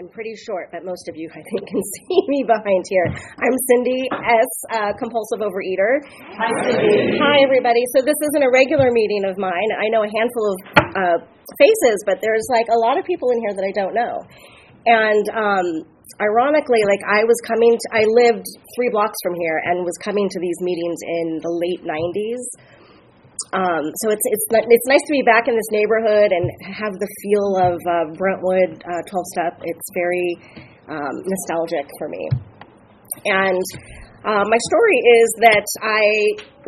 I'm pretty short, but most of you, I think, can see me behind here. I'm Cindy S., uh, compulsive overeater. Hi, Cindy. Hi, everybody. So this isn't a regular meeting of mine. I know a handful of uh, faces, but there's like a lot of people in here that I don't know. And um, ironically, like I was coming, to, I lived three blocks from here and was coming to these meetings in the late 90s um, so it's it's it's nice to be back in this neighborhood and have the feel of uh, Brentwood uh, 12 step. It's very um, nostalgic for me. And uh, my story is that I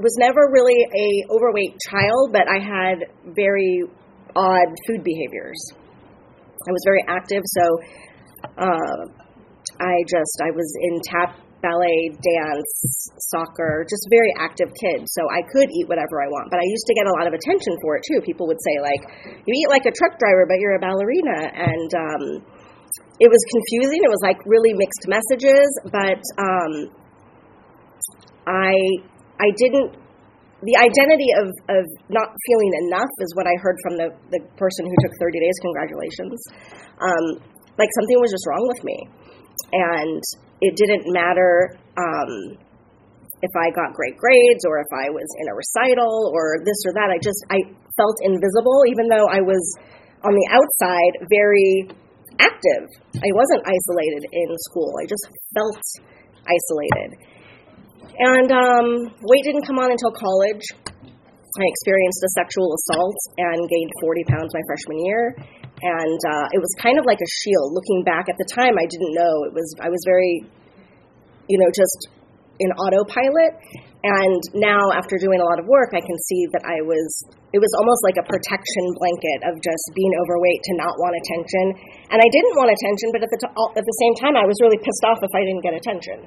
was never really a overweight child, but I had very odd food behaviors. I was very active, so uh, I just I was in tap ballet, dance, soccer, just very active kid. So I could eat whatever I want, but I used to get a lot of attention for it too. People would say like, "You eat like a truck driver, but you're a ballerina," and um, it was confusing. It was like really mixed messages, but um, I I didn't. The identity of, of not feeling enough is what I heard from the, the person who took 30 days. Congratulations. Um, like something was just wrong with me. And it didn't matter um, if I got great grades or if I was in a recital or this or that. I just I felt invisible, even though I was on the outside very active. I wasn't isolated in school. I just felt isolated. And um, weight didn't come on until college. I experienced a sexual assault and gained 40 pounds my freshman year and uh, it was kind of like a shield. Looking back at the time, I didn't know it was. I was very, you know, just in autopilot. And now, after doing a lot of work, I can see that I was. It was almost like a protection blanket of just being overweight to not want attention. And I didn't want attention, but at the t- at the same time, I was really pissed off if I didn't get attention.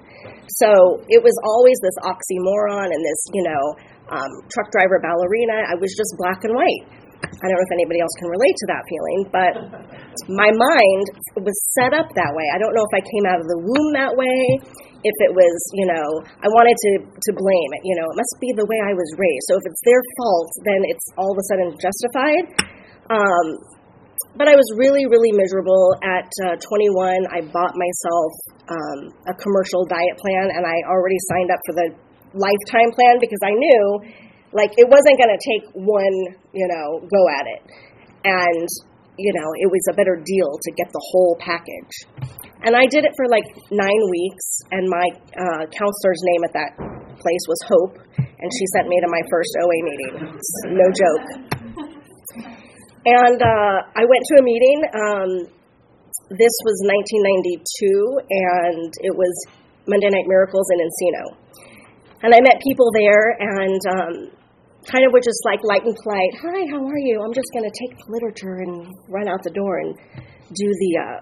So it was always this oxymoron and this, you know, um, truck driver ballerina. I was just black and white. I don't know if anybody else can relate to that feeling, but my mind was set up that way. I don't know if I came out of the womb that way, if it was, you know, I wanted to, to blame it. You know, it must be the way I was raised. So if it's their fault, then it's all of a sudden justified. Um, but I was really, really miserable. At uh, 21, I bought myself um, a commercial diet plan, and I already signed up for the lifetime plan because I knew like it wasn't going to take one, you know, go at it. And, you know, it was a better deal to get the whole package. And I did it for like nine weeks, and my uh, counselor's name at that place was Hope, and she sent me to my first OA meeting. No joke. And uh, I went to a meeting. Um, this was 1992, and it was Monday Night Miracles in Encino. And I met people there, and um, kind of were just like light and polite. Hi, how are you? I'm just going to take the literature and run out the door and do the uh,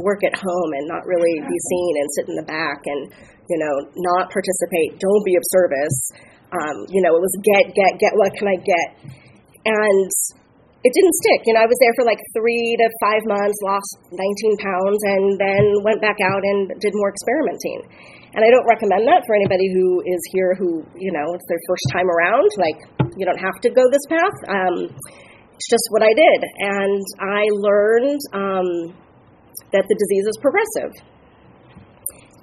work at home and not really be seen and sit in the back and you know not participate. Don't be of service. Um, you know, it was get, get, get. What can I get? And it didn't stick. You know, I was there for like three to five months, lost 19 pounds, and then went back out and did more experimenting. And I don't recommend that for anybody who is here who, you know, it's their first time around. Like, you don't have to go this path. Um, it's just what I did. And I learned um, that the disease is progressive.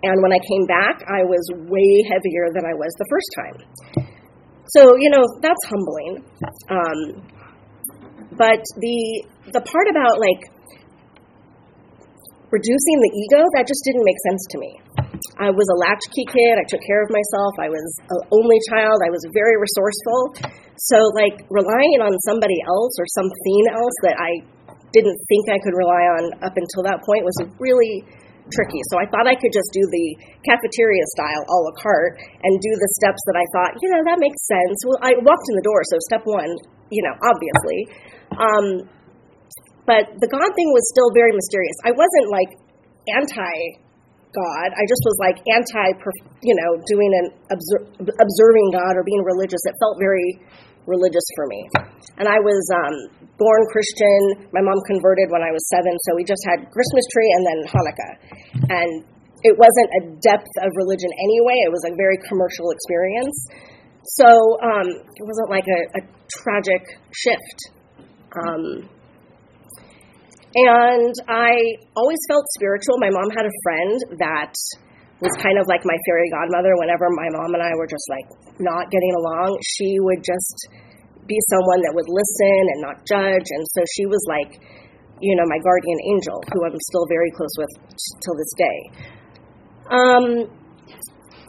And when I came back, I was way heavier than I was the first time. So, you know, that's humbling. Um, but the the part about like reducing the ego that just didn't make sense to me. I was a latchkey kid. I took care of myself. I was an only child. I was very resourceful. So like relying on somebody else or something else that I didn't think I could rely on up until that point was a really tricky. So I thought I could just do the cafeteria style a la carte and do the steps that I thought, you know, that makes sense. Well, I walked in the door, so step one, you know, obviously. Um, but the God thing was still very mysterious. I wasn't like anti God. I just was like anti, you know, doing an obser- observing God or being religious. It felt very religious for me. And I was um, born Christian. My mom converted when I was seven, so we just had Christmas tree and then Hanukkah. And it wasn't a depth of religion anyway. It was a very commercial experience. So um, it wasn't like a, a tragic shift. Um, and I always felt spiritual. My mom had a friend that was kind of like my fairy godmother. Whenever my mom and I were just like not getting along, she would just be someone that would listen and not judge. And so she was like, you know, my guardian angel, who I'm still very close with till this day. Um,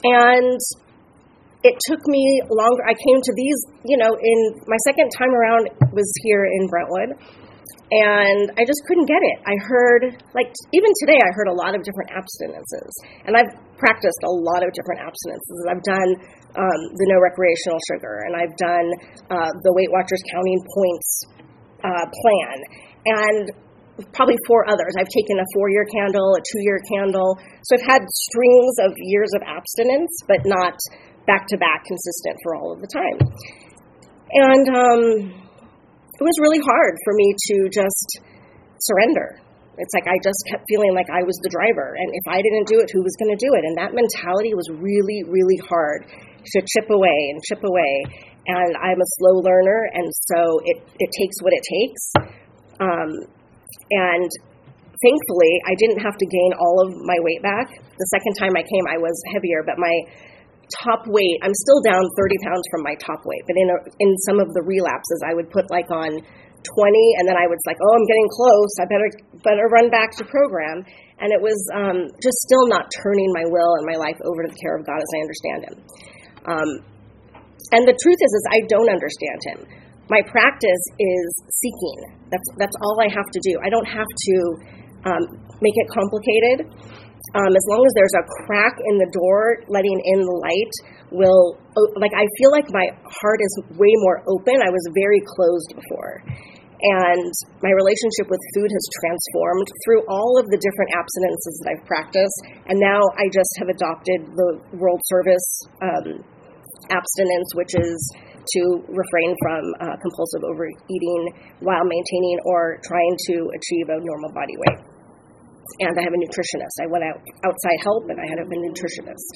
and it took me longer. I came to these, you know, in my second time around was here in Brentwood and I just couldn't get it. I heard, like, even today, I heard a lot of different abstinences, and I've practiced a lot of different abstinences. I've done um, the no recreational sugar, and I've done uh, the Weight Watchers counting points uh, plan, and probably four others. I've taken a four year candle, a two year candle. So I've had strings of years of abstinence, but not back to back consistent for all of the time. And, um, it was really hard for me to just surrender. It's like I just kept feeling like I was the driver, and if I didn't do it, who was going to do it? And that mentality was really, really hard to chip away and chip away. And I'm a slow learner, and so it, it takes what it takes. Um, and thankfully, I didn't have to gain all of my weight back. The second time I came, I was heavier, but my top weight, I'm still down 30 pounds from my top weight, but in, a, in some of the relapses, I would put like on 20, and then I was like, oh, I'm getting close. I better better run back to program. And it was um, just still not turning my will and my life over to the care of God as I understand Him. Um, and the truth is, is I don't understand Him. My practice is seeking. That's that's all I have to do. I don't have to um, make it complicated. Um, as long as there's a crack in the door letting in the light, will like I feel like my heart is way more open. I was very closed before. And my relationship with food has transformed through all of the different abstinences that I've practiced. And now I just have adopted the World Service um, abstinence, which is to refrain from uh, compulsive overeating while maintaining or trying to achieve a normal body weight and I have a nutritionist. I went out outside help, and I had a nutritionist.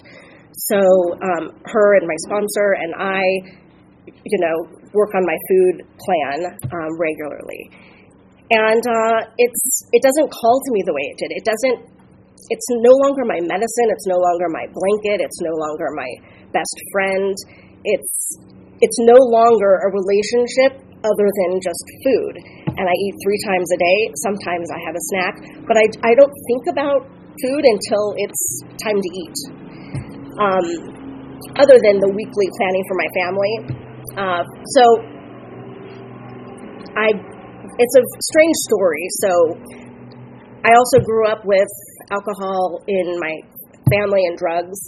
So um, her and my sponsor and I, you know, work on my food plan um, regularly, and uh, it's it doesn't call to me the way it did. It doesn't. It's no longer my medicine. It's no longer my blanket. It's no longer my best friend. It's it's no longer a relationship other than just food. And I eat three times a day. Sometimes I have a snack, but I, I don't think about food until it's time to eat. Um, other than the weekly planning for my family. Uh, so I, it's a strange story. So I also grew up with alcohol in my family and drugs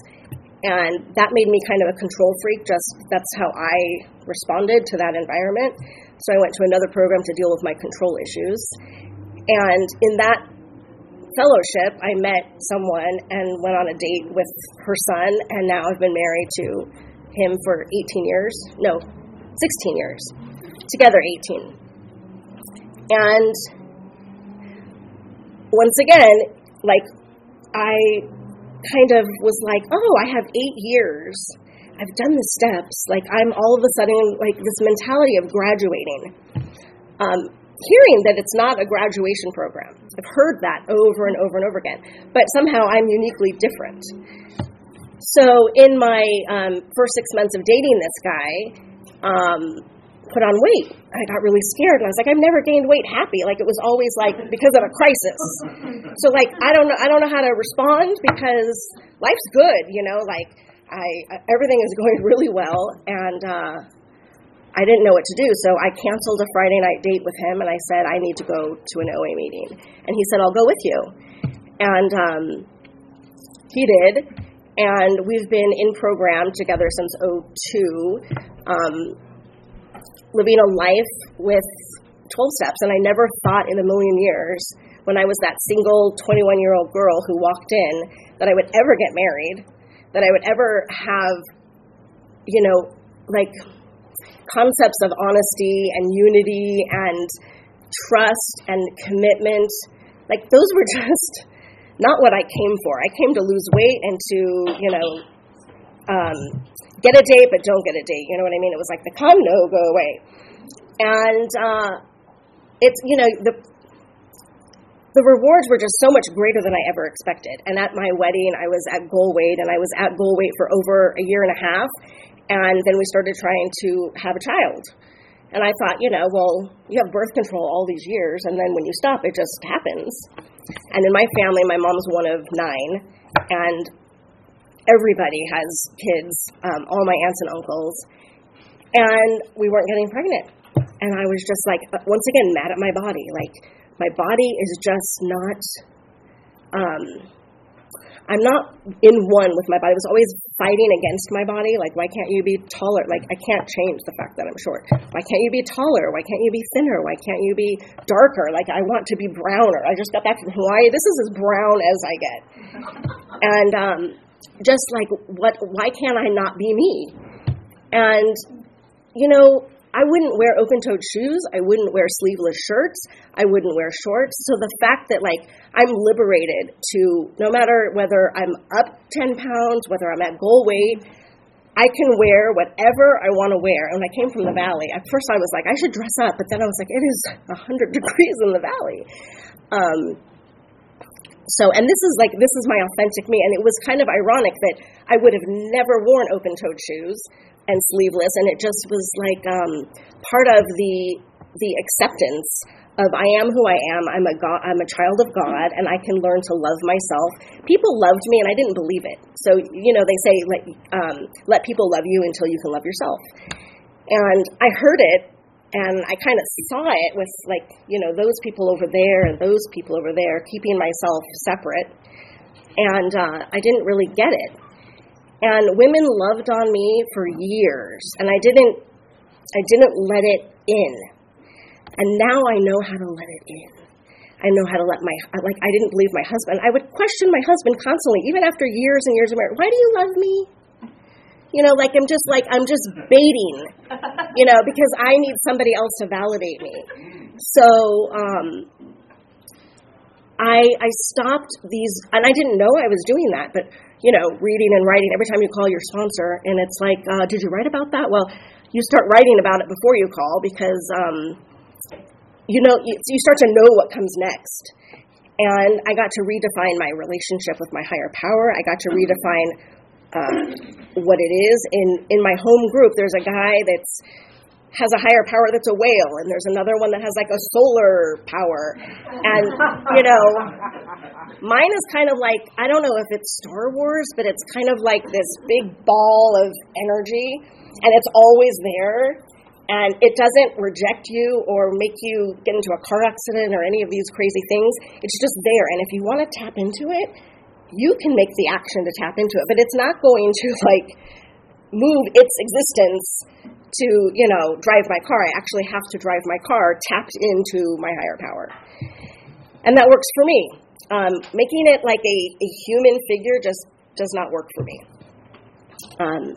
and that made me kind of a control freak just that's how i responded to that environment so I went to another program to deal with my control issues. And in that fellowship, I met someone and went on a date with her son, and now I've been married to him for 18 years. No, 16 years. Together, 18. And once again, like, I kind of was like, oh, I have eight years I've done the steps. Like I'm all of a sudden like this mentality of graduating. Um, hearing that it's not a graduation program. I've heard that over and over and over again. But somehow I'm uniquely different. So in my um, first six months of dating this guy, um, put on weight. I got really scared and I was like, I've never gained weight happy. Like it was always like because of a crisis. So like I don't know I don't know how to respond because life's good, you know, like I everything is going really well, and uh, I didn't know what to do. So I canceled a Friday night date with him, and I said I need to go to an OA meeting, and he said I'll go with you, and um, he did, and we've been in program together since 02, um, living a life with 12 steps. And I never thought in a million years when I was that single 21 year old girl who walked in that I would ever get married, that I would ever have, you know, like concepts of honesty and unity and trust and commitment. Like those were just not what I came for. I came to lose weight and to, you know, um, get a date but don't get a date. You know what I mean? It was like the come, no, go away. And uh, it's, you know, the the rewards were just so much greater than I ever expected. And at my wedding, I was at goal weight, and I was at goal weight for over a year and a half. And then we started trying to have a child. And I thought, you know, well, you have birth control all these years, and then when you stop, it just happens. And in my family, my mom's one of nine, and everybody has kids, um, all my aunts and uncles, and we weren't getting pregnant. And I was just like, uh, once again, mad at my body. Like, my body is just not. Um, I'm not in one with my body. I was always fighting against my body. Like, why can't you be taller? Like, I can't change the fact that I'm short. Why can't you be taller? Why can't you be thinner? Why can't you be darker? Like, I want to be browner. I just got back from Hawaii. This is as brown as I get. And um, just like, what? Why can't I not be me? And you know, I wouldn't wear open toed shoes. I wouldn't wear sleeveless shirts. I wouldn't wear shorts. So the fact that, like, I'm liberated to no matter whether I'm up 10 pounds, whether I'm at goal weight, I can wear whatever I want to wear. And I came from the valley, at first I was like, I should dress up. But then I was like, it is 100 degrees in the valley. Um, so, and this is like, this is my authentic me. And it was kind of ironic that I would have never worn open toed shoes and sleeveless, and it just was like um, part of the the acceptance of I am who I am. I'm a God, I'm a child of God, and I can learn to love myself. People loved me, and I didn't believe it. So you know, they say let um, let people love you until you can love yourself. And I heard it, and I kind of saw it with like you know those people over there and those people over there, keeping myself separate. And uh, I didn't really get it. And women loved on me for years, and I didn't I didn't let it in. And now I know how to let it in. I know how to let my like I didn't believe my husband. I would question my husband constantly, even after years and years of marriage. Why do you love me? You know, like I'm just like I'm just baiting, you know, because I need somebody else to validate me. So um, I I stopped these, and I didn't know I was doing that, but you know, reading and writing every time you call your sponsor, and it's like, uh, did you write about that? Well, you start writing about it before you call because, um, you know, you, you start to know what comes next. And I got to redefine my relationship with my higher power. I got to redefine uh, what it is. In in my home group, there's a guy that's has a higher power that's a whale, and there's another one that has like a solar power. And, you know, mine is kind of like I don't know if it's Star Wars, but it's kind of like this big ball of energy, and it's always there. And it doesn't reject you or make you get into a car accident or any of these crazy things. It's just there. And if you want to tap into it, you can make the action to tap into it. But it's not going to like move its existence to, you know, drive my car. I actually have to drive my car tapped into my higher power. And that works for me. Um, making it like a, a human figure just does not work for me. Um,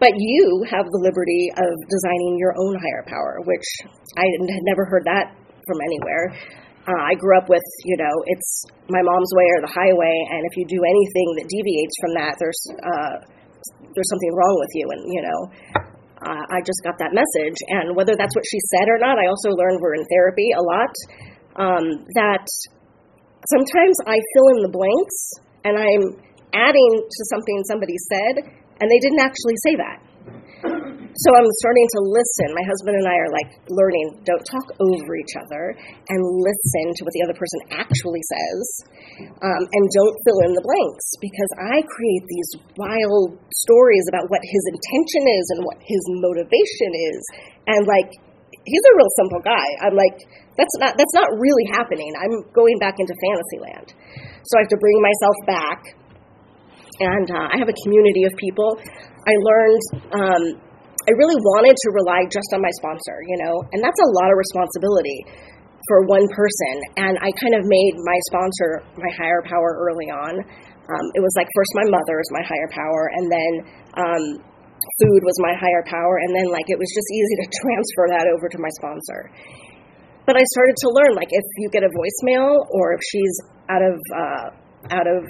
but you have the liberty of designing your own higher power, which I had never heard that from anywhere. Uh, I grew up with, you know, it's my mom's way or the highway, and if you do anything that deviates from that, there's uh, there's something wrong with you, and you know, uh, I just got that message. And whether that's what she said or not, I also learned we're in therapy a lot. Um, that sometimes I fill in the blanks and I'm adding to something somebody said, and they didn't actually say that. So I'm starting to listen. My husband and I are like learning don't talk over each other and listen to what the other person actually says. Um, and don't fill in the blanks because I create these wild stories about what his intention is and what his motivation is. And like, he's a real simple guy. I'm like, that's not that's not really happening. I'm going back into fantasy land. So I have to bring myself back. And uh, I have a community of people. I learned um, I really wanted to rely just on my sponsor, you know, and that's a lot of responsibility for one person. And I kind of made my sponsor my higher power early on. Um, it was like first my mother is my higher power, and then um, food was my higher power, and then like it was just easy to transfer that over to my sponsor. But I started to learn like if you get a voicemail or if she's out of uh, out of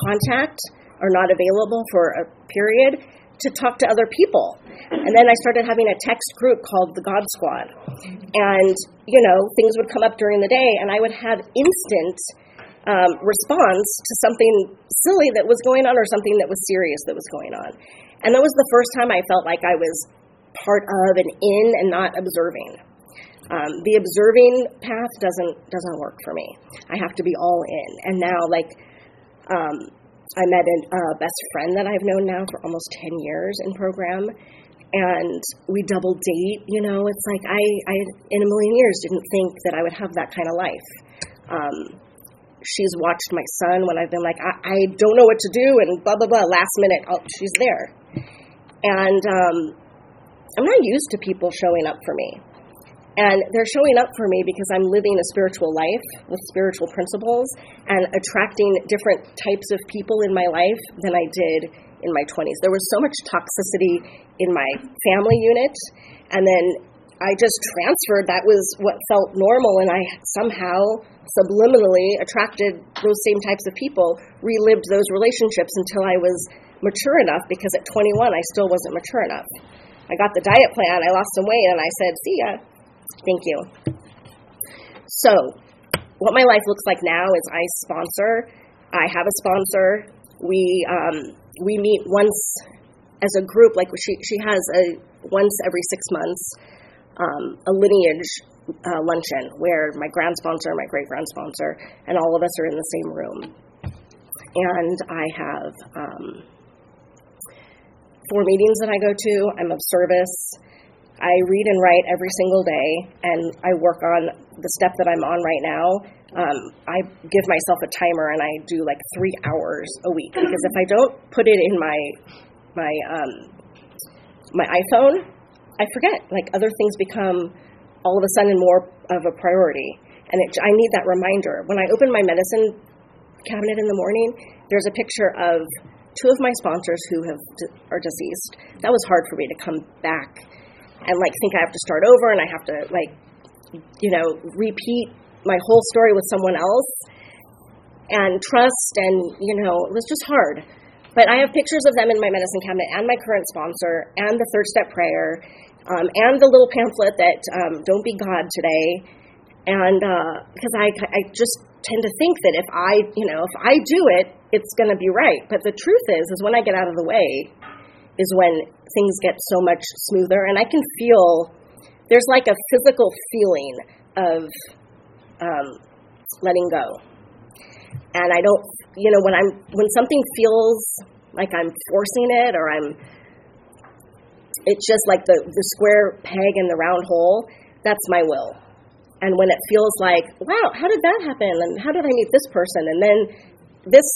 contact or not available for a period, to talk to other people. And then I started having a text group called the God Squad. And, you know, things would come up during the day, and I would have instant um, response to something silly that was going on or something that was serious that was going on. And that was the first time I felt like I was part of and in and not observing. Um, the observing path doesn't doesn't work for me. I have to be all in. And now, like, um, I met a uh, best friend that I've known now for almost 10 years in program, and we double date. You know, it's like I, I in a million years didn't think that I would have that kind of life. Um, she's watched my son when I've been like, I, I don't know what to do, and blah blah blah. Last minute, oh, she's there, and um, I'm not used to people showing up for me. And they're showing up for me because I'm living a spiritual life with spiritual principles and attracting different types of people in my life than I did in my 20s. There was so much toxicity in my family unit, and then I just transferred. That was what felt normal, and I somehow subliminally attracted those same types of people, relived those relationships until I was mature enough because at 21 I still wasn't mature enough. I got the diet plan, I lost some weight, and I said, See ya Thank you. So, what my life looks like now is I sponsor. I have a sponsor. We um, we meet once as a group. Like she she has a once every six months um, a lineage uh, luncheon where my grand sponsor, my great grand sponsor, and all of us are in the same room. And I have um, four meetings that I go to. I'm of service. I read and write every single day, and I work on the step that I'm on right now. Um, I give myself a timer, and I do like three hours a week because if I don't put it in my my um, my iPhone, I forget. Like other things become all of a sudden more of a priority, and it, I need that reminder. When I open my medicine cabinet in the morning, there's a picture of two of my sponsors who have are deceased. That was hard for me to come back and like think I have to start over and I have to like you know repeat my whole story with someone else. And trust and you know it was just hard. But I have pictures of them in my medicine cabinet and my current sponsor and the third step prayer um, and the little pamphlet that um, don't be God today. And because uh, I, I just tend to think that if I you know if I do it it's going to be right. But the truth is is when I get out of the way is when things get so much smoother, and I can feel there's like a physical feeling of um, letting go. And I don't, you know, when I'm when something feels like I'm forcing it or I'm, it's just like the the square peg in the round hole. That's my will. And when it feels like, wow, how did that happen? And how did I meet this person? And then this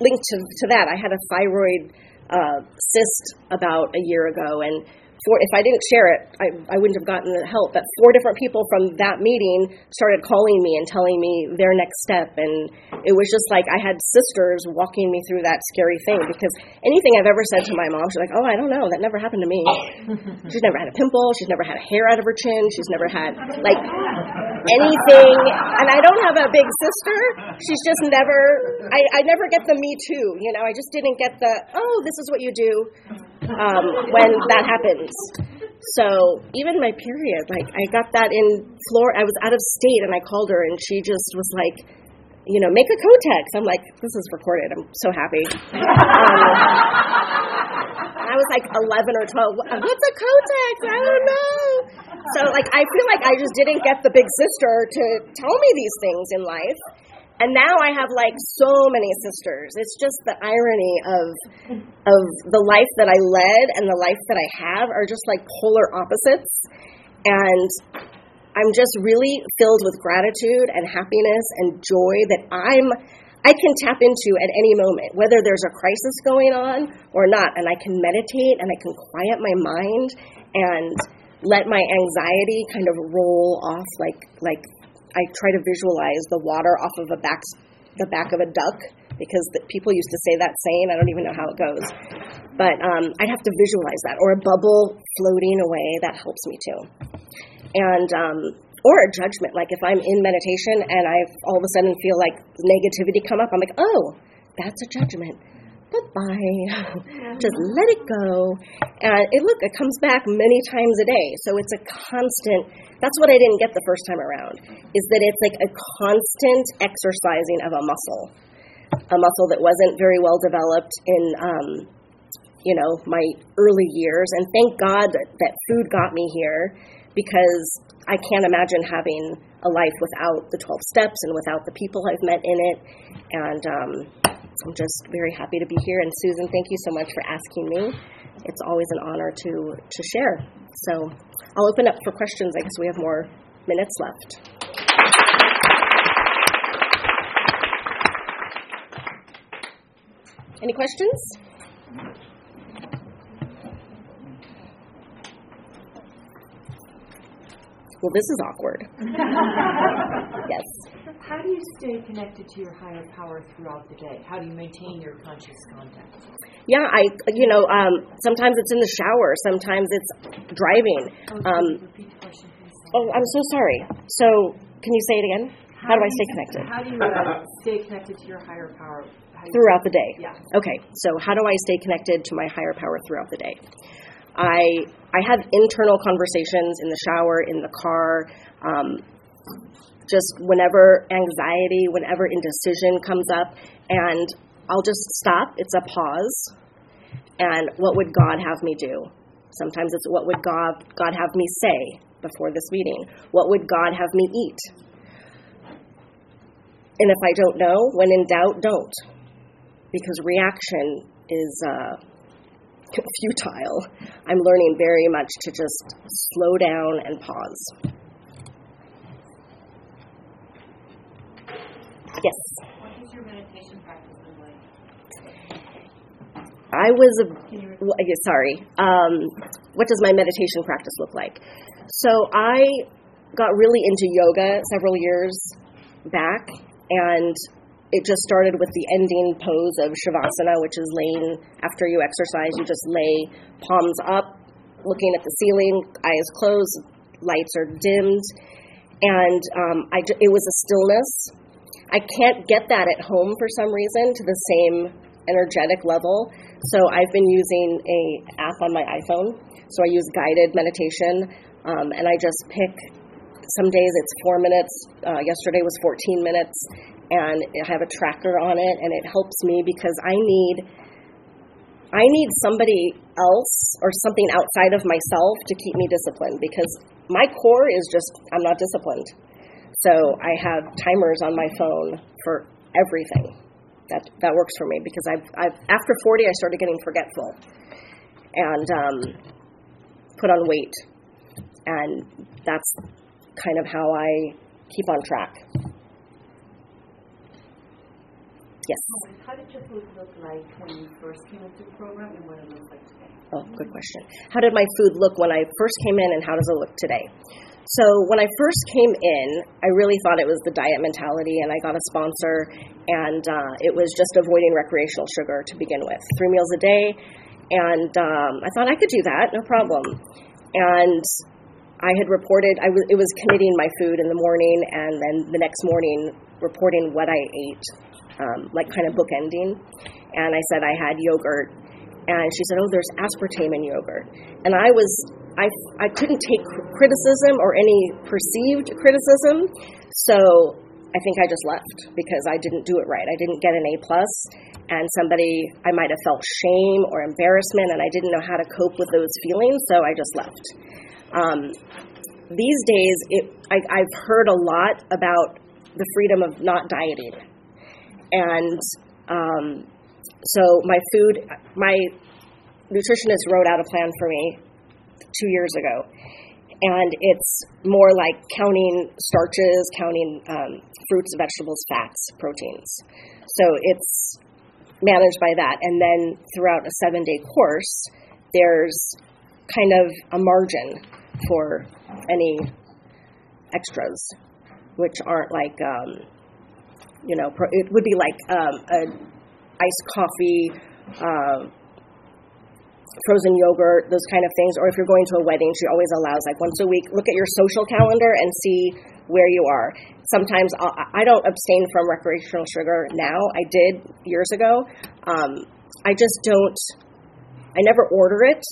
linked to, to that. I had a thyroid uh, cyst about a year ago, and four, if I didn't share it, I, I wouldn't have gotten the help. But four different people from that meeting started calling me and telling me their next step. And it was just like I had sisters walking me through that scary thing because anything I've ever said to my mom, she's like, oh, I don't know. That never happened to me. she's never had a pimple. She's never had a hair out of her chin. She's never had, like, anything. And I don't have a big sister. She's just never, I, I never get the me too. You know, I just didn't get the, oh, this is what you do um, when that happens. So even my period, like I got that in Florida. I was out of state, and I called her, and she just was like, you know, make a Kotex. I'm like, this is recorded. I'm so happy. Um, I was like 11 or 12. What's a Kotex? I don't know. So like, I feel like I just didn't get the big sister to tell me these things in life. And now I have like so many sisters. It's just the irony of of the life that I led and the life that I have are just like polar opposites. And I'm just really filled with gratitude and happiness and joy that I'm I can tap into at any moment, whether there's a crisis going on or not, and I can meditate and I can quiet my mind and let my anxiety kind of roll off like like I try to visualize the water off of a back the back of a duck because the, people used to say that saying. I don't even know how it goes, but um, I'd have to visualize that or a bubble floating away. That helps me too, and um, or a judgment. Like if I'm in meditation and I all of a sudden feel like negativity come up, I'm like, oh, that's a judgment. Bye. Just let it go. And it look, it comes back many times a day. So it's a constant. That's what I didn't get the first time around. Is that it's like a constant exercising of a muscle, a muscle that wasn't very well developed in. Um, you know, my early years, and thank God that, that food got me here because I can't imagine having a life without the 12 steps and without the people I've met in it. And um, I'm just very happy to be here. And Susan, thank you so much for asking me. It's always an honor to, to share. So I'll open up for questions. I guess we have more minutes left. Any questions? Well, this is awkward. yes. How do you stay connected to your higher power throughout the day? How do you maintain your conscious contact? Yeah, I, you know, um, sometimes it's in the shower, sometimes it's driving. Um, question. Oh, I'm so sorry. So, can you say it again? How, how do I stay connected? How do you uh, stay connected to your higher power? Throughout the day? Yeah. Okay, so how do I stay connected to my higher power throughout the day? I I have internal conversations in the shower, in the car, um, just whenever anxiety, whenever indecision comes up, and I'll just stop. It's a pause, and what would God have me do? Sometimes it's what would God God have me say before this meeting? What would God have me eat? And if I don't know, when in doubt, don't, because reaction is. Uh, futile. I'm learning very much to just slow down and pause. Yes. What does your meditation practice look like? I was a, sorry. Um, what does my meditation practice look like? So I got really into yoga several years back, and it just started with the ending pose of Shavasana, which is laying after you exercise. You just lay palms up, looking at the ceiling, eyes closed, lights are dimmed, and um, I, it was a stillness. I can't get that at home for some reason to the same energetic level. So I've been using a app on my iPhone. So I use guided meditation, um, and I just pick. Some days it's four minutes. Uh, yesterday was 14 minutes, and I have a tracker on it, and it helps me because I need I need somebody else or something outside of myself to keep me disciplined because my core is just I'm not disciplined. So I have timers on my phone for everything. That that works for me because I've, I've after 40 I started getting forgetful and um, put on weight, and that's kind of how I keep on track. Yes. How did your food look like when you first came into the program and what it looks like today? Oh, good question. How did my food look when I first came in and how does it look today? So, when I first came in, I really thought it was the diet mentality, and I got a sponsor, and uh, it was just avoiding recreational sugar to begin with. Three meals a day, and um, I thought I could do that, no problem. And I had reported, I w- it was committing my food in the morning, and then the next morning reporting what I ate um, like kind of bookending. And I said I had yogurt, and she said, "Oh, there's aspartame in yogurt." And I was, I, I couldn't take criticism or any perceived criticism, so I think I just left because I didn't do it right. I didn't get an A plus, and somebody I might have felt shame or embarrassment, and I didn't know how to cope with those feelings, so I just left. Um, these days, it, I, I've heard a lot about the freedom of not dieting and um, so my food, my nutritionist wrote out a plan for me two years ago, and it's more like counting starches, counting um, fruits, vegetables, fats, proteins. So it's managed by that. And then throughout a seven day course, there's kind of a margin for any extras, which aren't like, um, you know, it would be like um, a iced coffee. Uh, frozen yogurt, those kind of things. Or if you're going to a wedding, she always allows like once a week, look at your social calendar and see where you are. Sometimes I'll, I don't abstain from recreational sugar now. I did years ago. Um, I just don't, I never order it.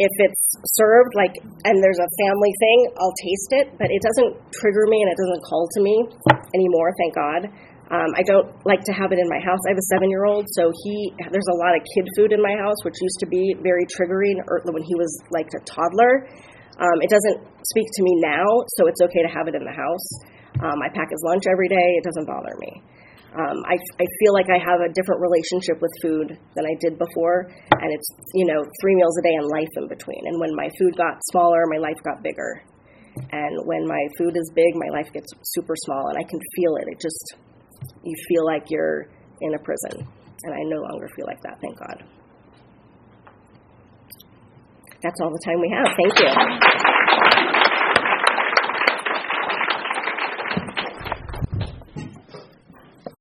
If it's served, like, and there's a family thing, I'll taste it, but it doesn't trigger me and it doesn't call to me anymore, thank God. Um, I don't like to have it in my house. I have a seven-year-old, so he there's a lot of kid food in my house, which used to be very triggering when he was like a toddler. Um, it doesn't speak to me now, so it's okay to have it in the house. Um, I pack his lunch every day. It doesn't bother me. Um, I, I feel like I have a different relationship with food than I did before, and it's you know three meals a day and life in between. And when my food got smaller, my life got bigger. And when my food is big, my life gets super small, and I can feel it. It just you feel like you're in a prison. And I no longer feel like that, thank God. That's all the time we have. Thank you.